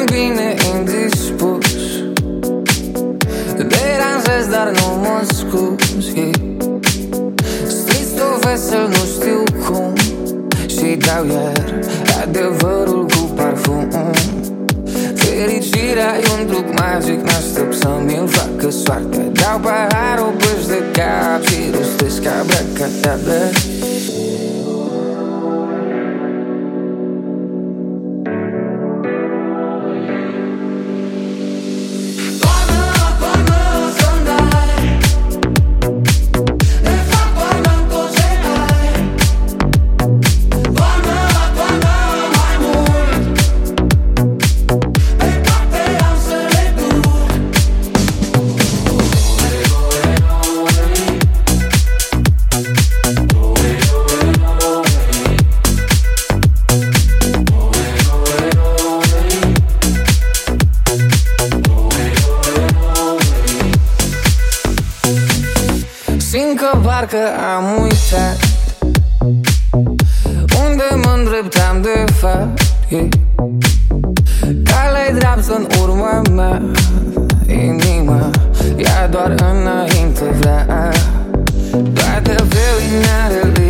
sunt bine indispus deranjez, dar nu mă scuzi. Striți o vesel, nu știu cum. Și dau iar adevărul cu parfum. Fericirea e un truc magic N-aștept să mi-l facă soartă Dau paharul pâș cap Și rostesc abra ca abracadabra parcă am uitat Unde mă îndreptam de fapt yeah. Calea-i dreaptă în urma mea Inima Ea doar înainte vrea Toate felinarele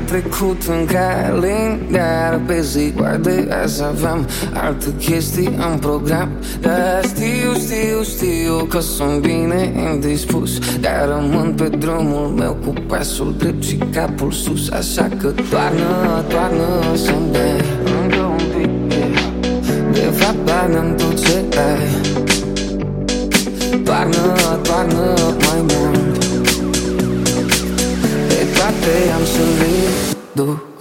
trecut în calendar Pe ziua de azi avem alte chestii în program. Dar știu, știu, știu că sunt bine indispus Dar rămân pe drumul meu cu pasul drept și capul sus Așa că toarnă, toarnă să-mi dai d'eau.